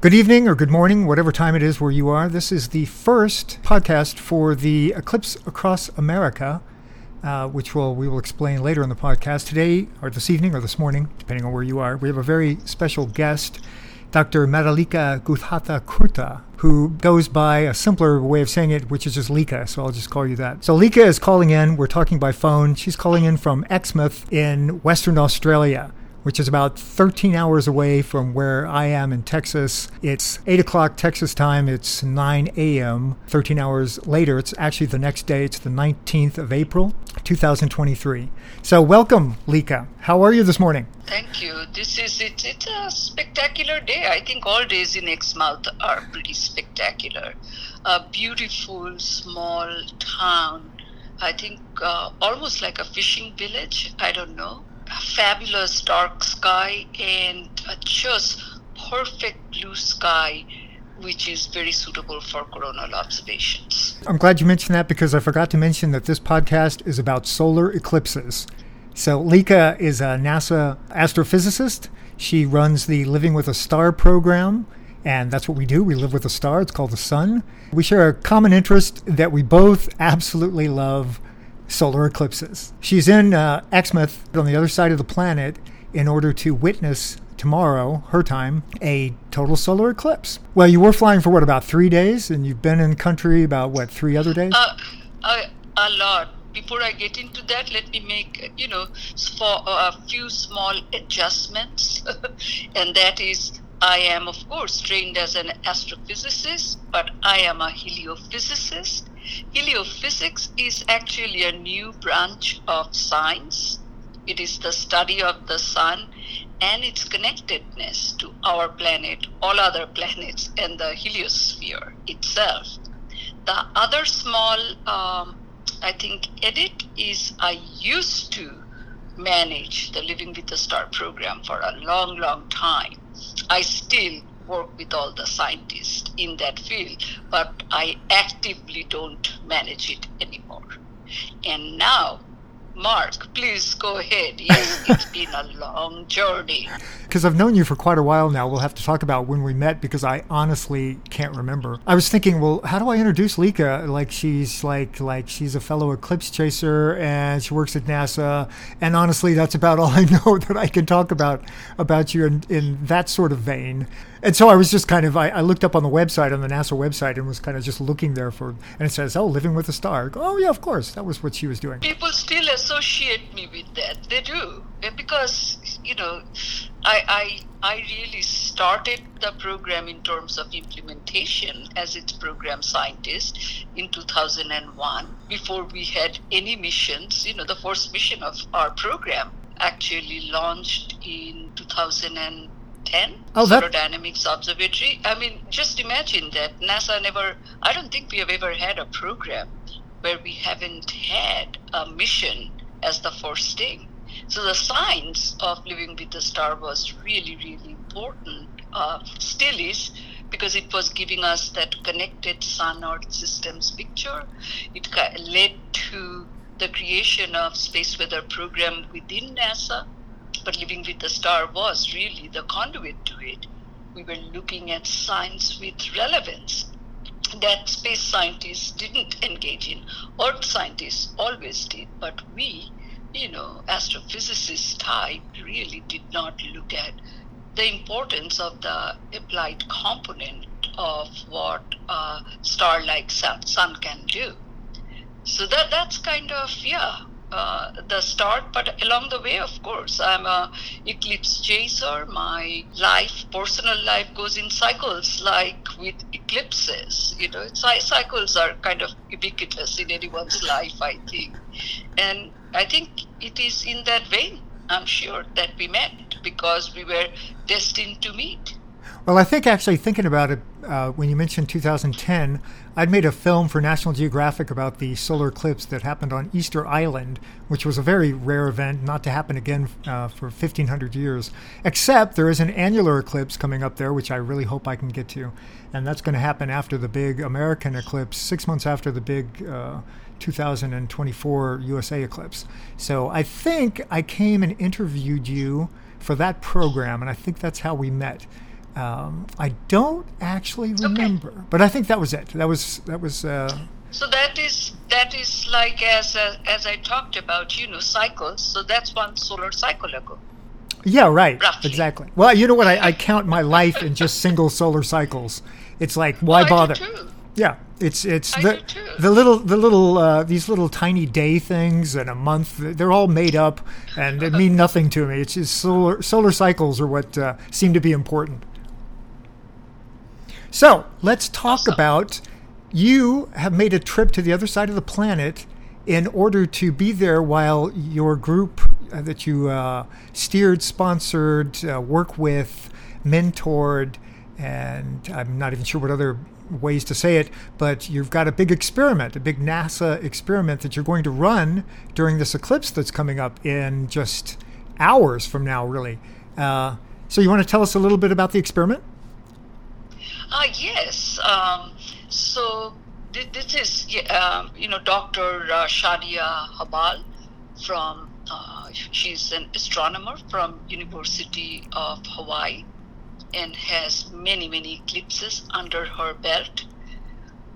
Good evening or good morning, whatever time it is where you are. This is the first podcast for the Eclipse Across America, uh, which will we will explain later in the podcast. Today, or this evening, or this morning, depending on where you are, we have a very special guest, Dr. Madulika Guhathakurta, who goes by a simpler way of saying it, which is just Lika. So I'll just call you that. So Lika is calling in. We're talking by phone. She's calling in from Exmouth in Western Australia which is about 13 hours away from where I am in Texas. It's 8 o'clock Texas time, it's 9 a.m. 13 hours later, it's actually the next day, it's the 19th of April, 2023. So, welcome, Lika. How are you this morning? Thank you. This is it. It's a spectacular day. I think all days in Exmouth are pretty spectacular. A beautiful small town. I think uh, almost like a fishing village. I don't know fabulous dark sky and just perfect blue sky which is very suitable for coronal observations. I'm glad you mentioned that because I forgot to mention that this podcast is about solar eclipses. So, Lika is a NASA astrophysicist. She runs the Living with a Star program, and that's what we do. We live with a star. It's called the sun. We share a common interest that we both absolutely love solar eclipses. She's in uh, Exmouth on the other side of the planet in order to witness tomorrow, her time, a total solar eclipse. Well, you were flying for what, about three days? And you've been in country about what, three other days? Uh, a, a lot. Before I get into that, let me make, you know, for a few small adjustments. and that is, I am, of course, trained as an astrophysicist, but I am a heliophysicist Heliophysics is actually a new branch of science. It is the study of the sun and its connectedness to our planet, all other planets, and the heliosphere itself. The other small, um, I think, edit is I used to manage the Living with the Star program for a long, long time. I still work with all the scientists in that field, but I actively don't manage it anymore. And now Mark, please go ahead. Yes, it's been a long journey. Because I've known you for quite a while now. We'll have to talk about when we met because I honestly can't remember. I was thinking, well, how do I introduce Lika? Like she's like like she's a fellow eclipse chaser and she works at NASA. And honestly, that's about all I know that I can talk about about you in, in that sort of vein. And so I was just kind of I, I, looked up on the website on the NASA website and was kind of just looking there for and it says oh living with a star. Oh yeah of course. That was what she was doing. People still associate me with that. They do. Because you know I I I really started the program in terms of implementation as its program scientist in 2001 before we had any missions. You know the first mission of our program actually launched in 2000 10 oh, that... Dynamics Observatory. I mean, just imagine that NASA never, I don't think we have ever had a program where we haven't had a mission as the first thing. So the science of living with the star was really, really important, uh, still is, because it was giving us that connected sun earth systems picture. It led to the creation of space weather program within NASA but Living with the Star was really the conduit to it. We were looking at science with relevance that space scientists didn't engage in. Earth scientists always did, but we, you know, astrophysicists type, really did not look at the importance of the applied component of what a star like sun, sun can do. So that that's kind of yeah uh, the start, but along the way, of course, I'm a eclipse chaser. My life, personal life, goes in cycles, like with eclipses. You know, cycles are kind of ubiquitous in anyone's life, I think, and I think it is in that vein. I'm sure that we met because we were destined to meet. Well, I think actually thinking about it, uh, when you mentioned 2010, I'd made a film for National Geographic about the solar eclipse that happened on Easter Island, which was a very rare event, not to happen again uh, for 1500 years. Except there is an annular eclipse coming up there, which I really hope I can get to. And that's going to happen after the big American eclipse, six months after the big uh, 2024 USA eclipse. So I think I came and interviewed you for that program, and I think that's how we met. Um, I don't actually Okay. remember, but I think that was it. That was that was. Uh, So that is that is like as uh, as I talked about, you know, cycles. So that's one solar cycle ago. yeah, right. Roughly. Exactly. Well, you know what? I, I count my life in just single solar cycles. It's like why I do bother? too. Yeah, it's it's I the the little the little uh, these little tiny day things and a month. They're all made up and they mean nothing to me. It's just solar solar cycles are what uh, seem to be important. So let's talk Awesome. about you have made a trip to the other side of the planet in order to be there while your group uh, that you uh, steered, sponsored, uh, work with, mentored, and I'm not even sure what other ways to say it, but you've got a big experiment, a big NASA experiment that you're going to run during this eclipse that's coming up in just hours from now, really. Uh, so, you want to tell us a little bit about the experiment? Ah, yes. Um, so th- this is, um, you know, Dr. Uh, Shadia Habbal from, uh, she's an astronomer from University of Hawaii and has many, many eclipses under her belt.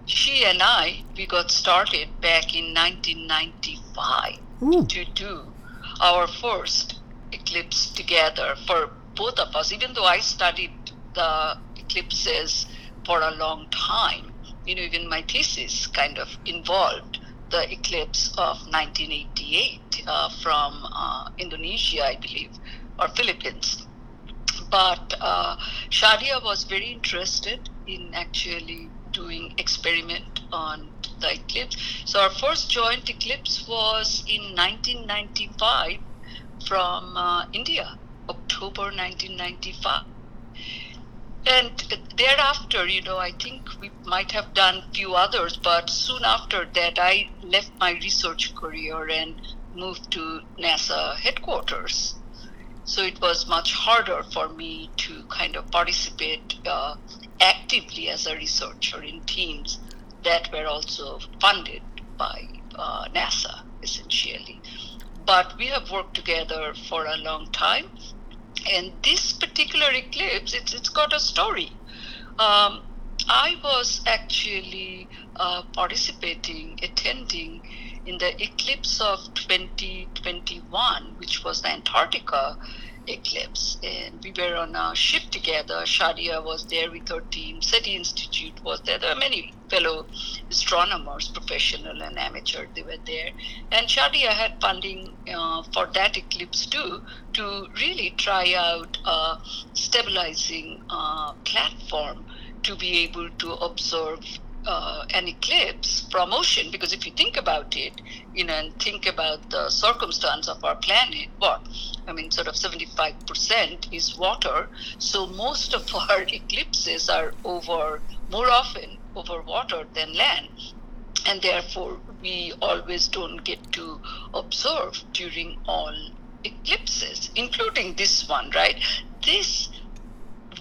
She and I, we got started back in 1995 Ooh. to do our first eclipse together for both of us, even though I studied the eclipses for a long time. You know, even my thesis kind of involved the eclipse of 1988 uh, from uh, Indonesia, I believe, or Philippines. But uh, Shadia was very interested in actually doing experiment on the eclipse. So our first joint eclipse was in 1995 from uh, India, October 1995. And thereafter, you know, I think we might have done few others, but soon after that, I left my research career and moved to NASA headquarters. So it was much harder for me to kind of participate uh, actively as a researcher in teams that were also funded by uh, NASA, essentially. But we have worked together for a long time. And this particular eclipse, it's, it's got a story. Um, I was actually uh, participating, attending in the eclipse of 2021, which was the Antarctica eclipse. And we were on a ship together. Shadia was there with her team. SETI Institute was there. There were many fellow astronomers, professional and amateur, they were there. And Shadia had funding uh, for that eclipse too, to really try out a stabilizing uh, platform to be able to observe uh, an eclipse from ocean because if you think about it you know and think about the circumstance of our planet what? I mean sort of 75% is water. So most of our eclipses are over more often over water than land. And therefore we always don't get to observe during all eclipses including this one right? This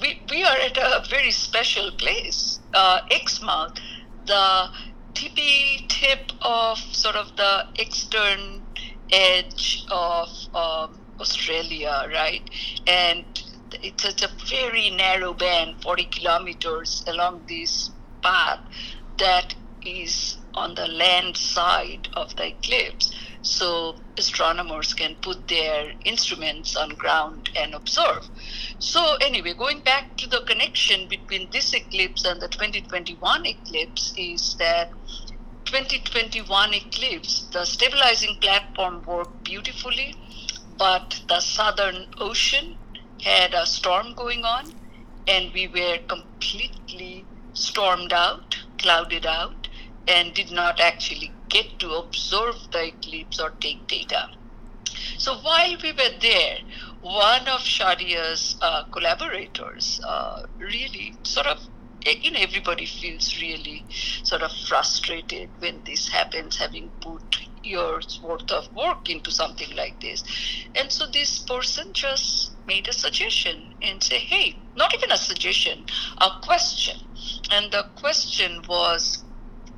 we, we are at a very special place. Uh, Exmouth, the tippy tip of sort of the eastern edge of um, Australia, right? And it's, it's a very narrow band, 40 kilometers along this path that is on the land side of the eclipse. So astronomers can put their instruments on ground and observe. So anyway, going back to the connection between this eclipse and the 2021 eclipse is that 2021 eclipse, the stabilizing platform worked beautifully, but the Southern Ocean had a storm going on, and we were completely stormed out, clouded out, and did not actually get to observe the eclipse or take data. So while we were there, one of Shadia's uh, collaborators uh, really sort of you know everybody feels really sort of frustrated when this happens having put years worth of work into something like this and so this person just made a suggestion and say hey not even a suggestion a question and the question was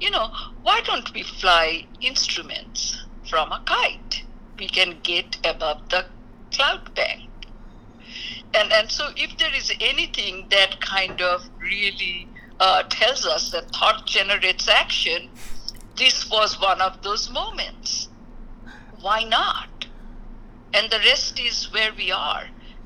you know why don't we fly instruments from a kite we can get above the cloud bank and and so if there is anything that kind of really uh, tells us that thought generates action, this was one of those moments. Why not? And the rest is where we are.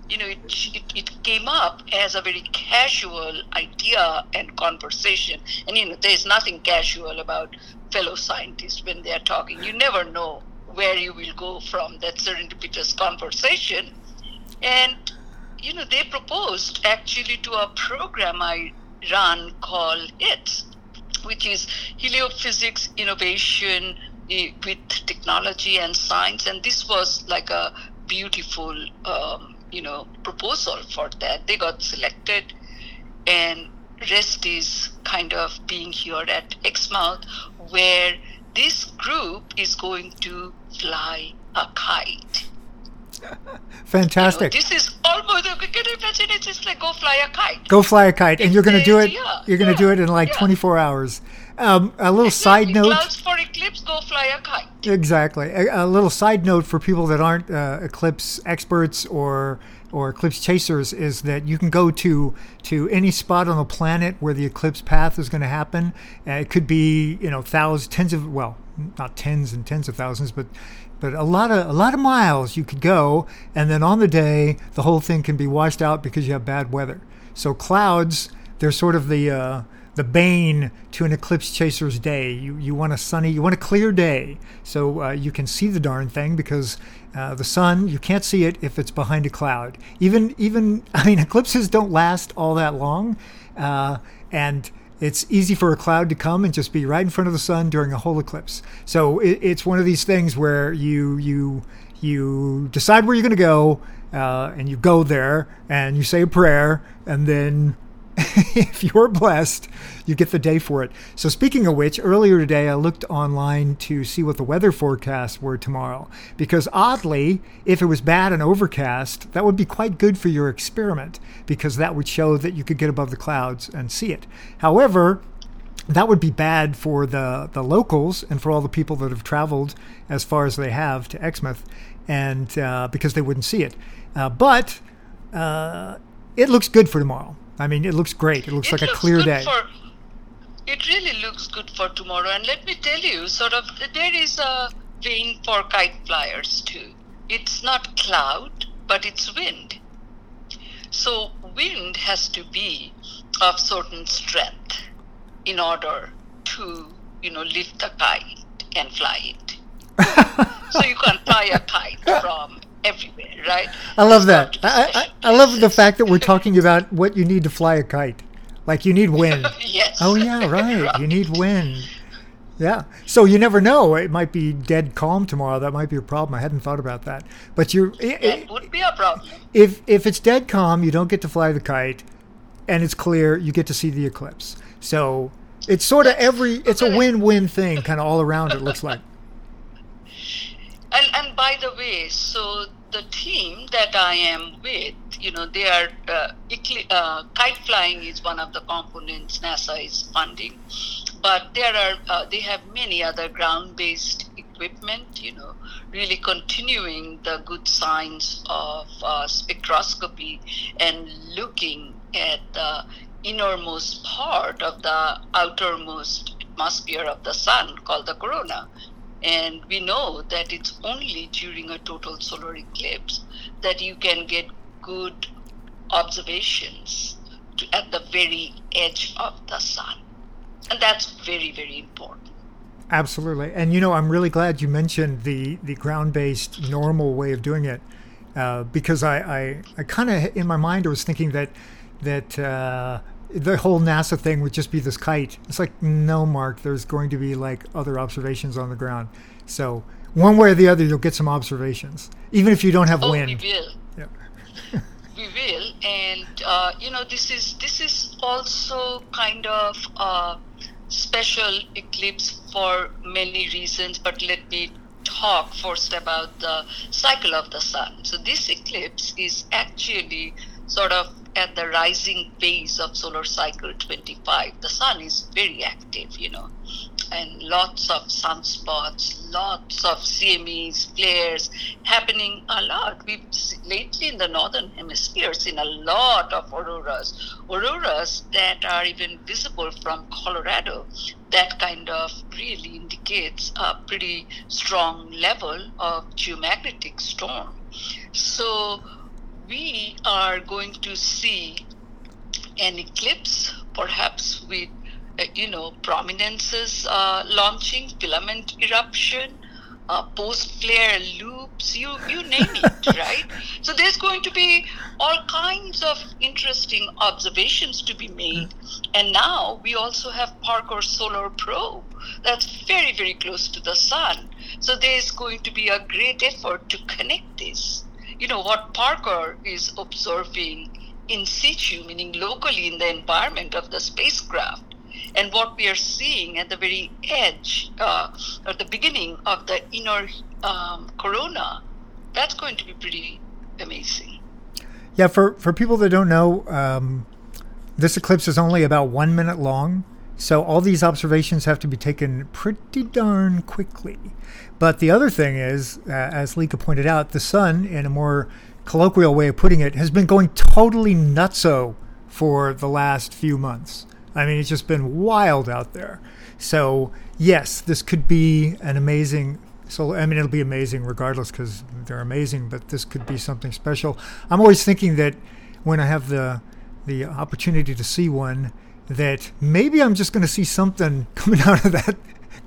You know, it, it, it came up as a very casual idea and conversation. And, you know, there's nothing casual about fellow scientists when they're talking. You never know where you will go from that serendipitous conversation. And, you know, they proposed actually to a program I run called IT, which is heliophysics innovation eh, with technology and science. And this was like a beautiful, um, you know, proposal for that. They got selected, and rest is kind of being here at Exmouth, where this group is going to fly a kite. Fantastic. You know, this is almost can you imagine it's just like go fly a kite. Go fly a kite, and you're going to do it. Yeah, you're going to yeah, do it in like yeah. 24 hours. Um, a little side note. Clouds for eclipse, go fly a kite. Exactly. A, a little side note for people that aren't uh, eclipse experts or or eclipse chasers is that you can go to to any spot on the planet where the eclipse path is going to happen. Uh, it could be you know thousands, tens of well, not tens and tens of thousands, but but a lot of a lot of miles you could go, and then on the day the whole thing can be washed out because you have bad weather. So clouds, they're sort of the uh, the bane to an eclipse chaser's day. You you want a sunny, you want a clear day, so uh, you can see the darn thing because uh, the sun you can't see it if it's behind a cloud. Even even I mean eclipses don't last all that long, uh, and it's easy for a cloud to come and just be right in front of the sun during a whole eclipse. So it, it's one of these things where you you you decide where you're going to go, uh, and you go there, and you say a prayer, and then if you're blessed, you get the day for it. So, speaking of which, earlier today I looked online to see what the weather forecasts were tomorrow. Because oddly, if it was bad and overcast, that would be quite good for your experiment, because that would show that you could get above the clouds and see it. However, that would be bad for the, the locals and for all the people that have traveled as far as they have to Exmouth, and uh, because they wouldn't see it. Uh, but uh, it looks good for tomorrow. I mean, it looks great. It looks it like looks a clear day. For, it really looks good for tomorrow. And let me tell you, sort of, there is a vein for kite flyers too. It's not cloud, but it's wind. So wind has to be of certain strength in order to, you know, lift the kite and fly it. so you can fly a kite from everywhere, right? I love that. I, I, I love the fact that we're talking about what you need to fly a kite. Like you need wind. yes. Oh yeah, right. right. You need wind. Yeah. So you never know. It might be dead calm tomorrow. That might be a problem. I hadn't thought about that. But you're. It, it would be a problem. If if it's dead calm, you don't get to fly the kite, and it's clear, you get to see the eclipse. So it's sort of every. It's a win-win thing, kind of all around. It looks like. And and by the way, so the team that I am with, you know, they are uh, uh, kite flying is one of the components NASA is funding, but there are uh, they have many other ground-based equipment. You know, really continuing the good science of uh, spectroscopy and looking at the innermost part of the outermost atmosphere of the sun called the corona and we know that it's only during a total solar eclipse that you can get good observations to, at the very edge of the sun. And that's very, very important. Absolutely. And you know, I'm really glad you mentioned the, the ground based normal way of doing it. Uh, because I, I, I kind of, in my mind, I was thinking that, that uh, the whole NASA thing would just be this kite. It's like, no, Mark, there's going to be like other observations on the ground. So one way or the other, you'll get some observations, even if you don't have oh, wind. We will. Yeah. we will, and uh, you know, this is this is also kind of a special eclipse for many reasons. But let me talk first about the cycle of the sun. So this eclipse is actually sort of at the rising phase of solar cycle 25 the sun is very active you know and lots of sunspots, lots of CMEs, flares happening a lot. We've lately in the northern hemisphere seen a lot of auroras, auroras that are even visible from Colorado. That kind of really indicates a pretty strong level of geomagnetic storm. So we are going to see an eclipse, perhaps with uh, you know, prominences uh, launching, filament eruption, uh, post flare loops, you, you name it, right? So there's going to be all kinds of interesting observations to be made. And now we also have Parker Solar Probe that's very, very close to the sun. So there's going to be a great effort to connect this. You know, what Parker is observing in situ, meaning locally in the environment of the spacecraft, and what we are seeing at the very edge, uh, at the beginning of the inner um, corona, that's going to be pretty amazing. Yeah, for, for people that don't know, um, this eclipse is only about one minute long. So all these observations have to be taken pretty darn quickly. But the other thing is, uh, as Lika pointed out, the sun, in a more colloquial way of putting it, has been going totally nutso for the last few months. I mean, it's just been wild out there. So, yes, this could be an amazing. So, I mean, it'll be amazing regardless because they're amazing, but this could be something special. I'm always thinking that when I have the the opportunity to see one, that maybe I'm just going to see something coming out of that,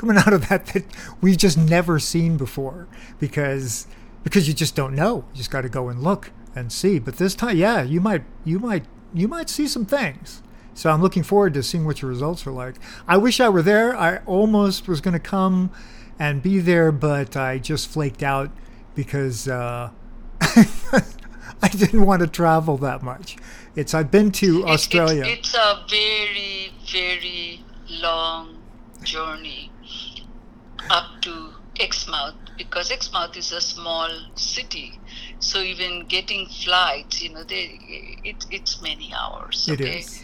coming out of that that we've just never seen before, because because you just don't know. You just got to go and look and see. But this time, yeah, you might you might you might see some things. So I'm looking forward to seeing what your results are like. I wish I were there. I almost was going to come and be there, but I just flaked out because uh, I didn't want to travel that much. It's I've been to It's- Australia. It's, it's a very, very long journey up to Exmouth because Exmouth is a small city. So even getting flights, you know, they, it, it's many hours. It okay? is.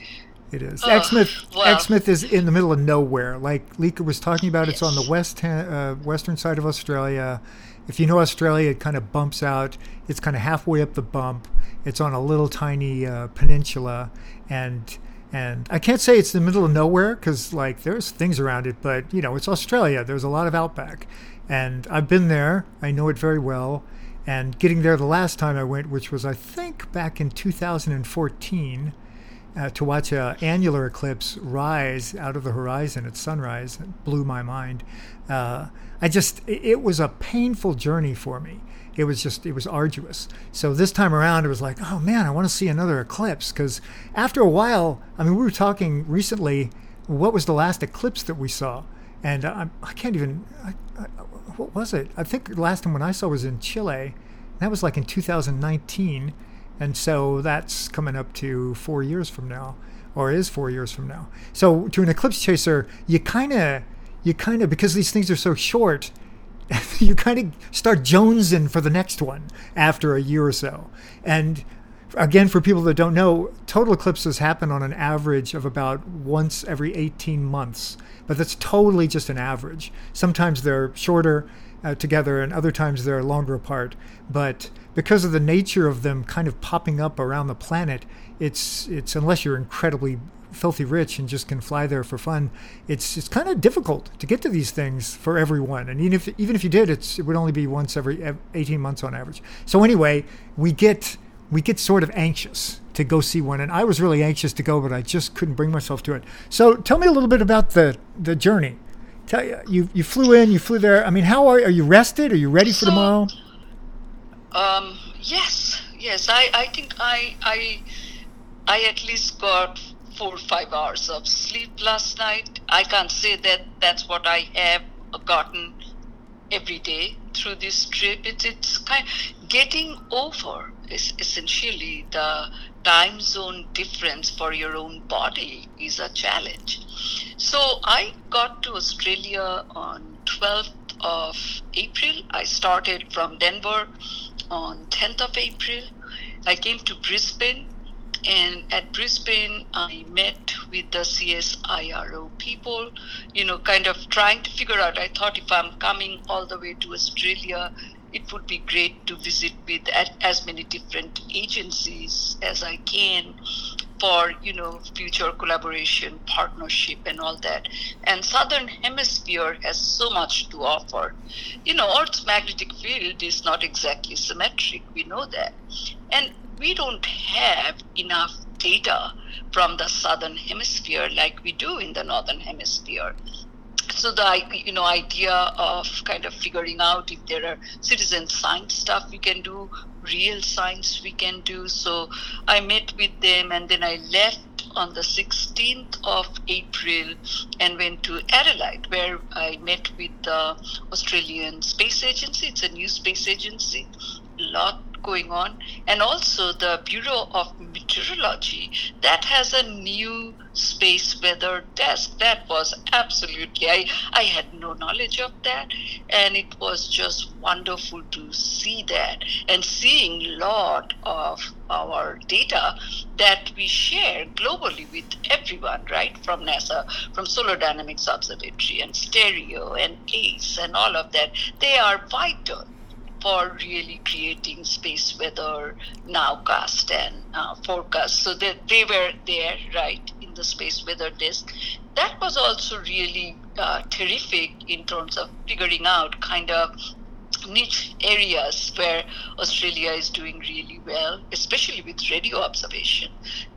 It is. Oh, Exmouth, well. Exmouth is in the middle of nowhere. Like Lika was talking about, it's on the west uh, western side of Australia. If you know Australia, it kind of bumps out. It's kind of halfway up the bump. It's on a little tiny uh, peninsula, and and I can't say it's the middle of nowhere because like there's things around it, but you know it's Australia. There's a lot of outback, and I've been there. I know it very well. And getting there the last time I went, which was I think back in 2014 uh, to watch a annular eclipse rise out of the horizon at sunrise it blew my mind. Uh, I just it was a painful journey for me. It was just it was arduous. So this time around, it was like, oh man, I want to see another eclipse because after a while, I mean, we were talking recently. What was the last eclipse that we saw? And uh, I, I can't even. I, I, what was it? I think the last time when I saw was in Chile. That was like in 2019. And so that's coming up to four years from now, or is four years from now. So to an eclipse chaser, you kind of, you kind of, because these things are so short, you kind of start jonesing for the next one after a year or so. And again, for people that don't know, total eclipses happen on an average of about once every 18 months. But that's totally just an average. Sometimes they're shorter uh, together, and other times they're longer apart. But because of the nature of them kind of popping up around the planet, it's it's unless you're incredibly filthy rich and just can fly there for fun, it's it's kind of difficult to get to these things for everyone. And even if even if you did, it's it would only be once every 18 months on average. So anyway, we get we get sort of anxious to go see one, and I was really anxious to go, but I just couldn't bring myself to it. So tell me a little bit about the the journey. Tell you you, you flew in, you flew there. I mean, how are are you rested? Are you ready for So- tomorrow? Um, yes, yes. I, I think I, I, I at least got four or five hours of sleep last night. I can't say that that's what I have gotten every day through this trip. It's it's kind getting over is essentially the time zone difference for your own body is a challenge. So I got to Australia on 12th of April. I started from Denver on 10th of April. I came to Brisbane and at Brisbane, I met with the CSIRO people, you know, kind of trying to figure out. I thought if I'm coming all the way to Australia, it would be great to visit with as many different agencies as I can for you know future collaboration partnership and all that. And southern hemisphere has so much to offer. You know earth's magnetic field is not exactly symmetric we know that. And we don't have enough data from the southern hemisphere like we do in the northern hemisphere so the you know idea of kind of figuring out if there are citizen science stuff we can do real science we can do so i met with them and then i left on the 16th of April and went to Adelaide, where I met with the Australian Space Agency. It's a new space agency. Lot going on, and also the Bureau of Meteorology that has a new space weather desk. That was absolutely, I, I had no knowledge of that, and it was just wonderful to see that and seeing a lot of our data that we share globally with everyone, right? From NASA, from Solar Dynamics Observatory and Stereo and ACE and all of that. They are vital for really creating space weather nowcast and uh, forecast. So that they were there, right, in the space weather disk. That was also really uh, terrific in terms of figuring out kind of niche areas where Australia is doing really well, especially with radio observation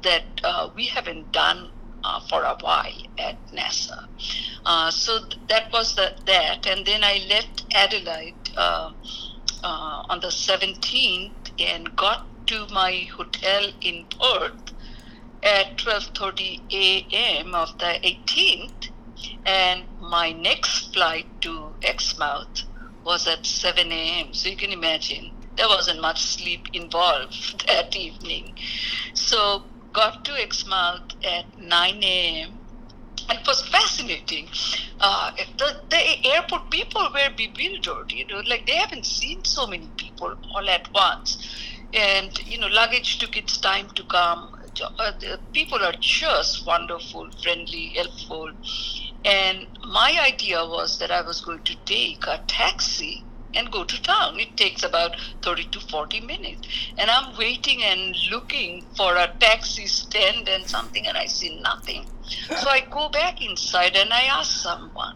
that uh, we haven't done uh, for a while at NASA. Uh, so th- that was the, that, and then I left Adelaide uh, on the 17th and got to my hotel in Perth at 12:30 a.m. of the 18th, and my next flight to Exmouth was at 7 a.m. So you can imagine there wasn't much sleep involved that evening. So got to Exmouth at 9 a.m it was fascinating. Uh, the, the airport people were bewildered, you know, like they haven't seen so many people all at once. And, you know, luggage took its time to come. Uh, people are just wonderful, friendly, helpful. And my idea was that I was going to take a taxi and go to town. It takes about 30 to 40 minutes. And I'm waiting and looking for a taxi stand and something, and I see nothing. So I go back inside and I ask someone.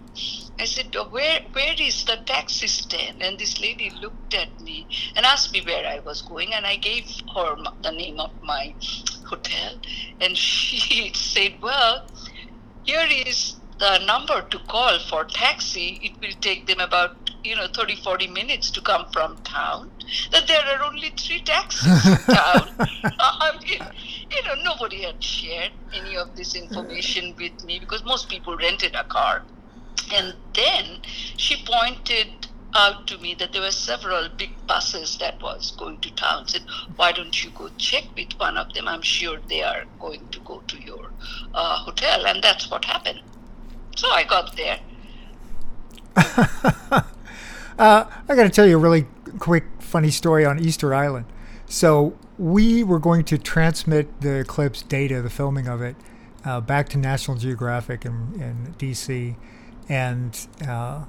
I said, where, where is the taxi stand? And this lady looked at me and asked me where I was going. And I gave her the name of my hotel. And she said, well, here is the number to call for taxi. It will take them about you know 30 40 minutes to come from town. That there are only three taxis in town. I mean you know nobody had shared any of this information with me because most people rented a car. And then she pointed out to me that there were several big buses that was going to town. Said why don't you go check with one of them? I'm sure they are going to go to your uh, hotel. And that's what happened so i got there Uh, I got to tell you a really quick, funny story on Easter Island. So we were going to transmit the eclipse data, the filming of it, uh, back to National Geographic in, in DC, and uh,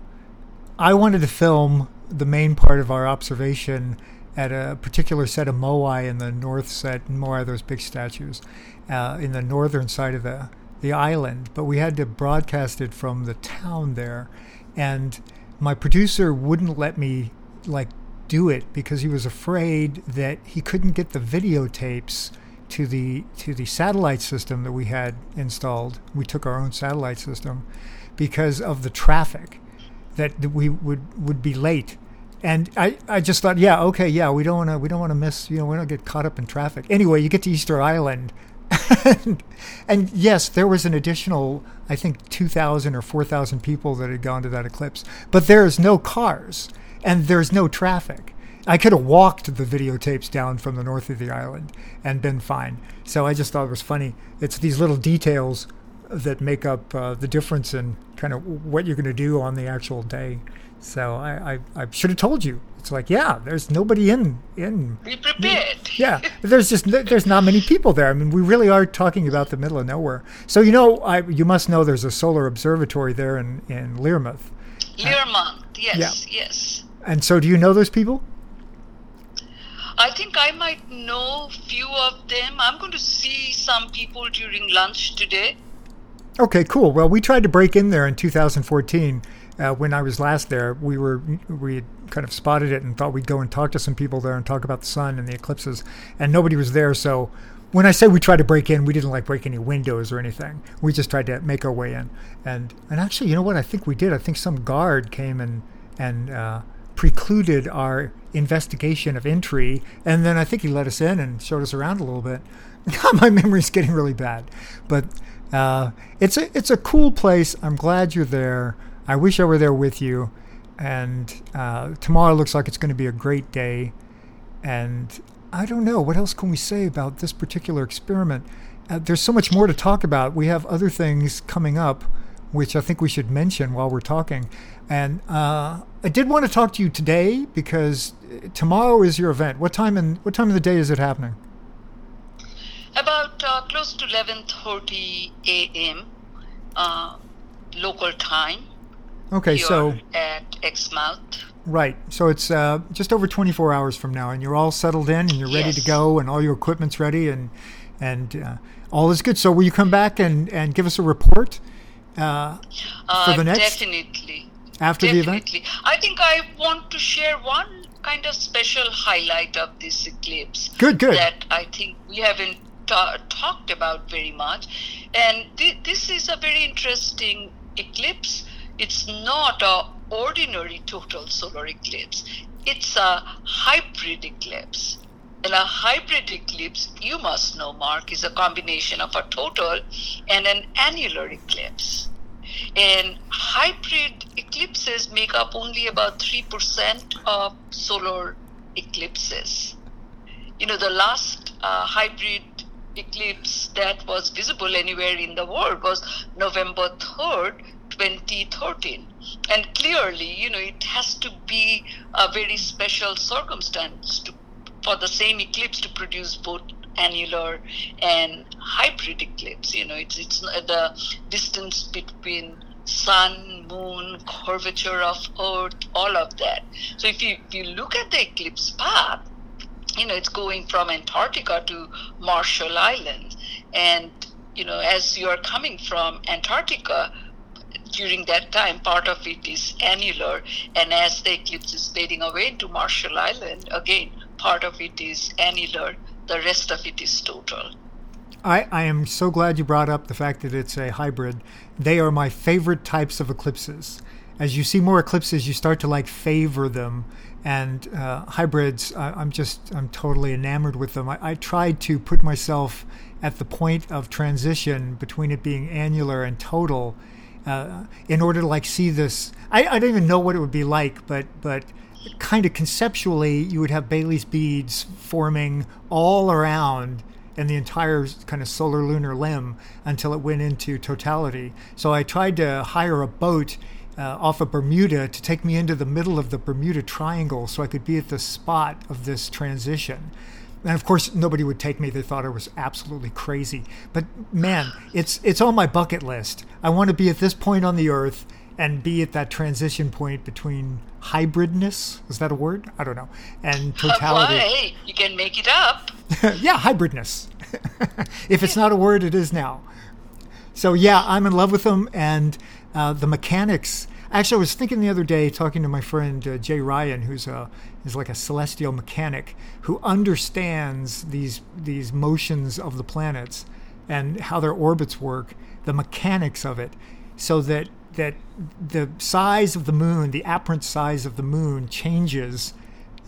I wanted to film the main part of our observation at a particular set of moai in the north set moai those big statues uh, in the northern side of the the island but we had to broadcast it from the town there and my producer wouldn't let me like do it because he was afraid that he couldn't get the videotapes to the to the satellite system that we had installed. We took our own satellite system because of the traffic that we would would be late. And I, I just thought, yeah, okay, yeah, we don't want to we don't want to miss, you know, we don't get caught up in traffic. Anyway, you get to Easter Island and, and, yes, there was an additional, I think, 2,000 or 4,000 people that had gone to that eclipse. But there's no cars and there's no traffic. I could have walked the videotapes down from the north of the island and been fine. So I just thought it was funny. It's these little details that make up uh, the difference in kind of what you're going to do on the actual day. So I, I, I should have told you it's like, yeah, there's nobody in in. Be prepared. Yeah, there's just there's not many people there. I mean, we really are talking about the middle of nowhere. So you know, I you must know there's a solar observatory there in in Learmonth. Learmonth, yes, yeah. yes. And so, do you know those people? I think I might know few of them. I'm going to see some people during lunch today. Okay, cool. Well, we tried to break in there in 2014 uh, when I was last there. We were we had kind of spotted it and thought we'd go and talk to some people there and talk about the sun and the eclipses, and nobody was there. So when I say we tried to break in, we didn't like break any windows or anything. We just tried to make our way in. And and actually, you know what? I think we did. I think some guard came and and uh, precluded our investigation of entry, and then I think he let us in and showed us around a little bit. My memory's getting really bad, but uh, it's a it's a cool place. I'm glad you're there. I wish I were there with you. And uh, tomorrow looks like it's going to be a great day. And I don't know what else can we say about this particular experiment. Uh, there's so much more to talk about. We have other things coming up, which I think we should mention while we're talking. And uh, I did want to talk to you today because tomorrow is your event. What time in what time of the day is it happening? About uh, close to 11:30 a.m. Uh, local time. Okay, so at Exmouth. Right. So it's uh, just over 24 hours from now, and you're all settled in, and you're ready yes. to go, and all your equipment's ready, and and uh, all is good. So will you come back and, and give us a report uh, for the next? Definitely. After definitely. the event. I think I want to share one kind of special highlight of this eclipse. Good. Good. That I think we haven't ta- talked about very much, and th- this is a very interesting eclipse it's not a ordinary total solar eclipse. It's a hybrid eclipse. And a hybrid eclipse, you must know, Mark, is a combination of a total and an annular eclipse. And hybrid eclipses make up only about 3% of solar eclipses. You know, the last uh, hybrid eclipse that was visible anywhere in the world was November 3rd, 2013 and clearly you know it has to be a very special circumstance to, for the same eclipse to produce both annular and hybrid eclipse. You know it's it's the distance between sun moon curvature of earth all of that. So if you if you look at the eclipse path you know it's going from antarctica to marshall islands. And you know as you are coming from antarctica during that time, part of it is annular, and as the eclipse is fading away into Marshall Island, again, part of it is annular, the rest of it is total. I, I am so glad you brought up the fact that it's a hybrid. They are my favorite types of eclipses. As you see more eclipses, you start to like favor them. And uh, hybrids, I, am just, I'm totally enamored with them. I, I tried to put myself at the point of transition between it being annular and total uh, in order to like see this. I, I don't even know what it would be like, but but kind of conceptually, you would have Baily's beads forming all around in the entire kind of solar lunar limb until it went into totality. So I tried to hire a boat uh, off of Bermuda to take me into the middle of the Bermuda Triangle so I could be at the spot of this transition and of course nobody would take me. They thought i was absolutely crazy. But man it's it's on my bucket list. I want to be at this point on the earth and be at that transition point between hybridness is that a word? I don't know. And totality. Well, hey, you can make it up. Yeah hybridness. If it's not a word it is now. So yeah i'm in love with them and uh, the mechanics Actually, I was thinking the other day, talking to my friend uh, Jay Ryan, who's a is like a celestial mechanic who understands these these motions of the planets and how their orbits work, the mechanics of it, so that that the size of the moon, the apparent size of the moon, changes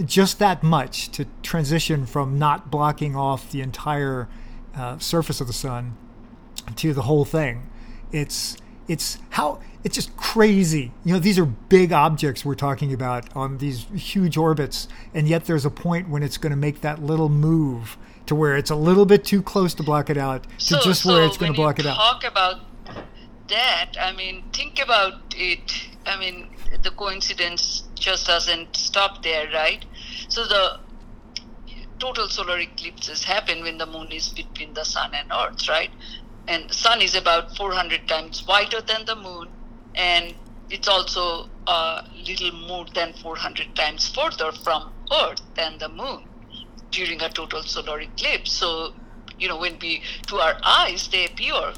just that much to transition from not blocking off the entire uh, surface of the sun to the whole thing. It's it's how it's just crazy. You know, these are big objects we're talking about on these huge orbits, and yet there's a point when it's going to make that little move to where it's a little bit too close to block it out to so, just so where it's going to block it out. Talk about that. I mean, think about it. I mean, the coincidence just doesn't stop there, right? So the total solar eclipses happen when the moon is between the sun and earth, right? And the sun is about 400 times wider than the moon, and it's also a little more than 400 times further from earth than the moon during a total solar eclipse. So, you know, when we, to our eyes, they appear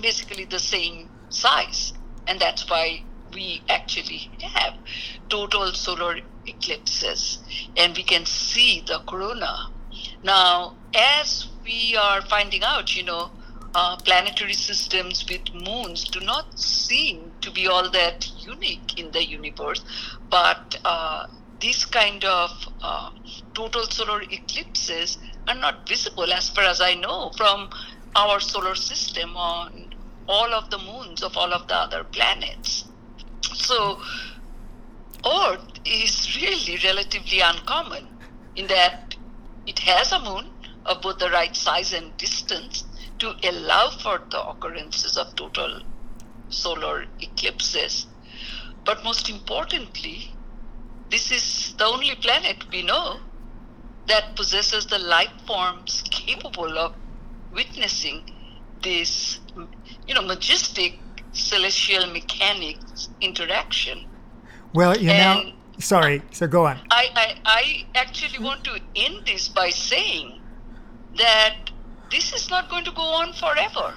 basically the same size. And that's why we actually have total solar eclipses and we can see the corona. Now, as we are finding out, you know, uh, planetary systems with moons do not seem to be all that unique in the universe, but uh, these kind of uh, total solar eclipses are not visible, as far as I know, from our solar system on all of the moons of all of the other planets. So, Earth is really relatively uncommon in that it has a moon of both the right size and distance to allow for the occurrences of total solar eclipses. But most importantly, this is the only planet we know that possesses the life forms capable of witnessing this, you know, majestic celestial mechanics interaction. Well, you and know, sorry, so go on. I, I, I actually want to end this by saying that this is not going to go on forever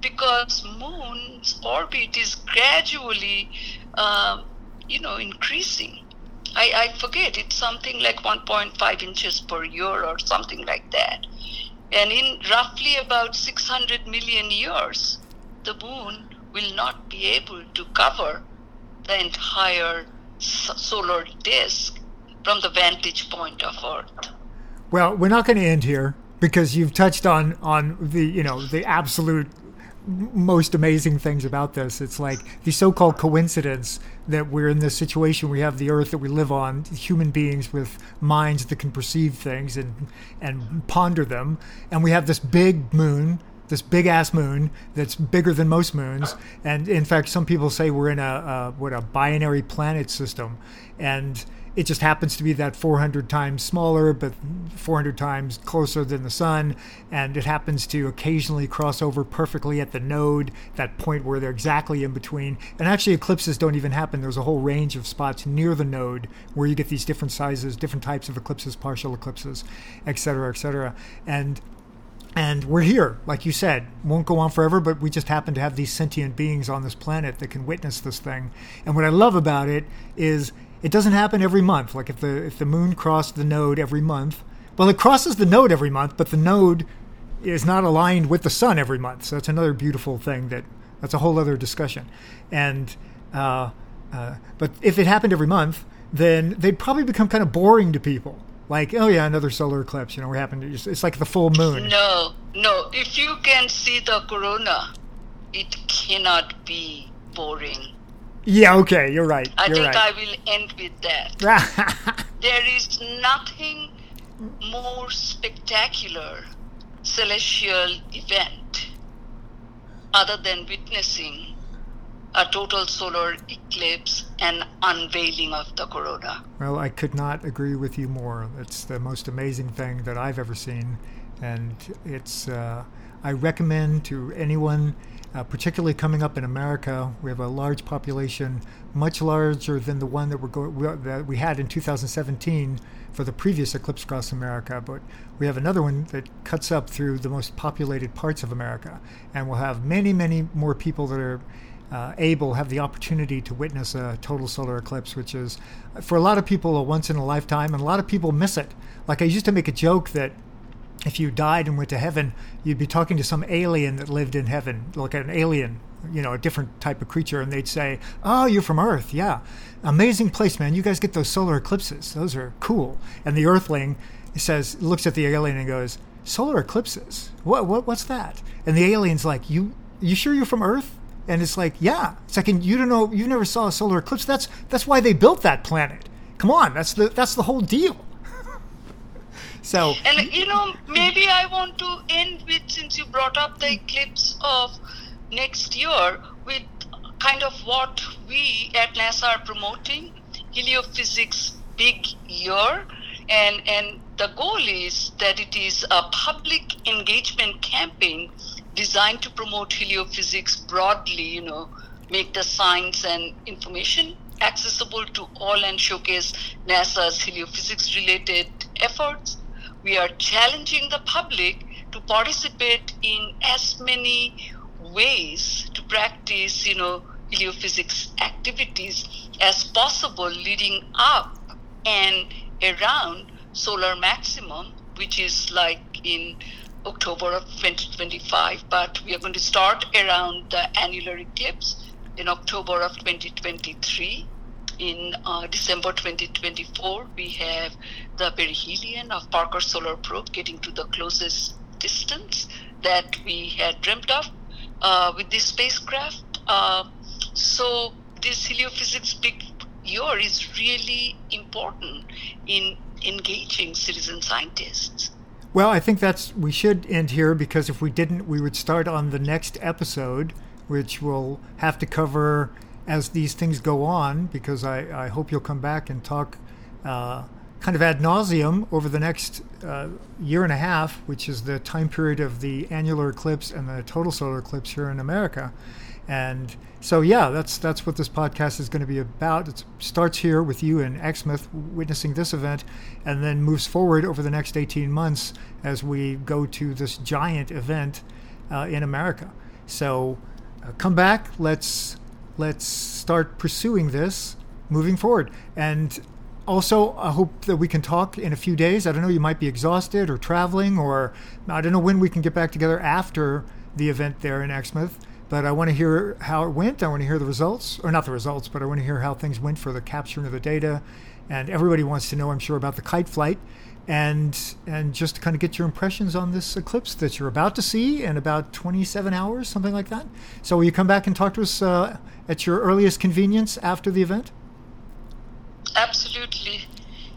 because moon's orbit is gradually, uh, you know, increasing. I, I forget, it's something like 1.5 inches per year or something like that. And in roughly about 600 million years, the moon will not be able to cover the entire solar disk from the vantage point of Earth. Well, we're not going to end here because you've touched on on the you know the absolute most amazing things about this. It's like the so-called coincidence that we're in this situation. We have the Earth that we live on, human beings with minds that can perceive things and and ponder them, and we have this big moon, this big ass moon that's bigger than most moons. And in fact, some people say we're in a, a what a binary planet system, and it just happens to be that 400 times smaller, but 400 times closer than the sun, and it happens to occasionally cross over perfectly at the node, that point where they're exactly in between. And actually, eclipses don't even happen. There's a whole range of spots near the node where you get these different sizes, different types of eclipses, partial eclipses, et cetera, et cetera. And and we're here, like you said, won't go on forever, but we just happen to have these sentient beings on this planet that can witness this thing. And what I love about it is it doesn't happen every month. Like if the if the moon crossed the node every month, well, it crosses the node every month, but the node is not aligned with the sun every month. So that's another beautiful thing that that's a whole other discussion. And uh, uh, but if it happened every month, then they'd probably become kind of boring to people. Like, oh yeah, another solar eclipse. You know, we're happening. It's like the full moon. No, no. If you can see the corona, it cannot be boring. Yeah, okay, you're right. I you're think right. I will end with that. there is nothing more spectacular celestial event other than witnessing a total solar eclipse and unveiling of the corona. Well, I could not agree with you more. It's the most amazing thing that I've ever seen, and it's. Uh, I recommend to anyone uh, particularly coming up in America. We have a large population, much larger than the one that, we're go- that we had in 2017 for the previous eclipse across America. But we have another one that cuts up through the most populated parts of America. And we'll have many, many more people that are uh, able, have the opportunity to witness a total solar eclipse, which is, for a lot of people, a once in a lifetime. And a lot of people miss it. Like I used to make a joke that if you died and went to heaven, you'd be talking to some alien that lived in heaven, like an alien, you know, a different type of creature, and they'd say, "Oh, you're from Earth, yeah, amazing place, man. You guys get those solar eclipses; those are cool." And the Earthling says, looks at the alien and goes, "Solar eclipses? What? What? What's that?" And the alien's like, "You, you sure you're from Earth?" And it's like, "Yeah." It's like, you don't know, you never saw a solar eclipse. That's that's why they built that planet. Come on, that's the that's the whole deal. So and you know, maybe I want to end with since you brought up the eclipse of next year with kind of what we at NASA are promoting heliophysics big year, and and the goal is that it is a public engagement campaign designed to promote heliophysics broadly. You know, make the science and information accessible to all and showcase NASA's heliophysics related efforts. We are challenging the public to participate in as many ways to practice, you know, heliophysics activities as possible leading up and around solar maximum, which is like in October of 2025. But we are going to start around the annular eclipse in October of 2023. In uh, December 2024, we have the perihelion of Parker Solar Probe getting to the closest distance that we had dreamt of uh, with this spacecraft. Uh, so this heliophysics big year is really important in engaging citizen scientists. Well, I think that's we should end here because if we didn't, we would start on the next episode, which we'll have to cover as these things go on. Because I, I hope you'll come back and talk uh, kind of ad nauseum over the next uh, year and a half, which is the time period of the annular eclipse and the total solar eclipse here in America. And so, yeah, that's that's what this podcast is going to be about. It starts here with you in Exmouth witnessing this event, and then moves forward over the next 18 months as we go to this giant event uh, in America. So, uh, come back. Let's let's start pursuing this moving forward. And also, I hope that we can talk in a few days. I don't know, you might be exhausted or traveling, or I don't know when we can get back together after the event there in Exmouth. But I want to hear how it went. I want to hear the results, or not the results, but I want to hear how things went for the capturing of the data. And everybody wants to know, I'm sure, about the kite flight, and and just to kind of get your impressions on this eclipse that you're about to see in about 27 hours, something like that. So will you come back and talk to us uh, at your earliest convenience after the event? Absolutely.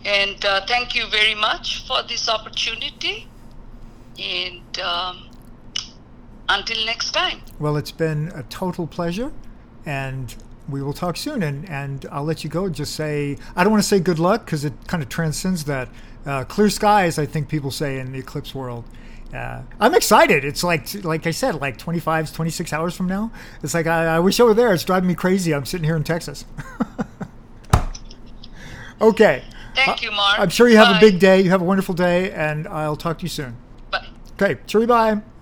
And uh, thank you very much for this opportunity. And um, until next time. Well, it's been a total pleasure. And we will talk soon. And, and I'll let you go. Just say, I don't want to say good luck because it kind of transcends that. Uh, clear skies, I think people say in the eclipse world. Uh, I'm excited. It's like, like I said, like 25, 26 hours from now. It's like I, I wish I were there. It's driving me crazy. I'm sitting here in Texas. okay. Thank you, Mark. I'm sure you have Bye. a big day. You have a wonderful day, and I'll talk to you soon. Bye. Okay. Cheery bye.